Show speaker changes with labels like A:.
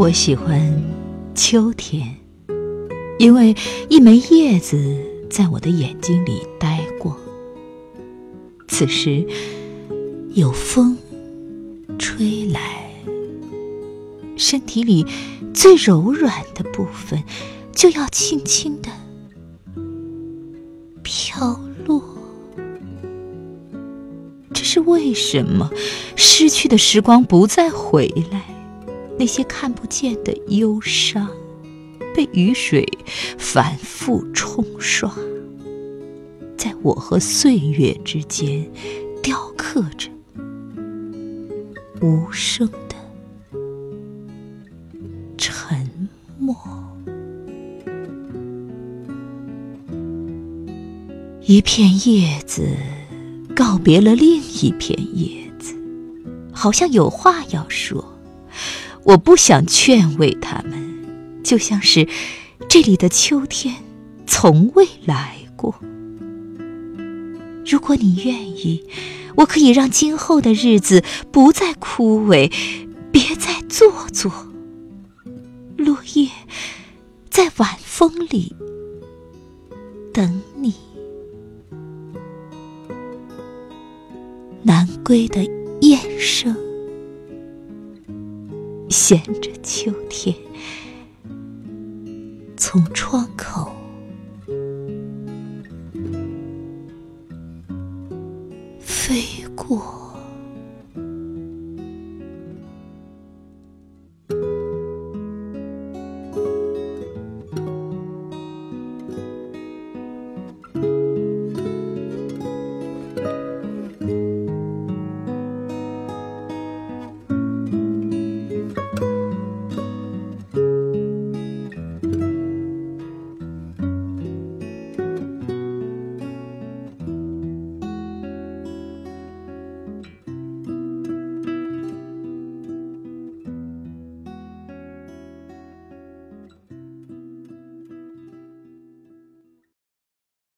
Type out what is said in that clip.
A: 我喜欢秋天，因为一枚叶子在我的眼睛里待过。此时有风吹来，身体里最柔软的部分就要轻轻的飘落。这是为什么？失去的时光不再回来。那些看不见的忧伤，被雨水反复冲刷，在我和岁月之间雕刻着无声的沉默。一片叶子告别了另一片叶子，好像有话要说。我不想劝慰他们，就像是这里的秋天从未来过。如果你愿意，我可以让今后的日子不再枯萎，别再做作。落叶在晚风里等你，南归的雁声。衔着秋天从窗口飞过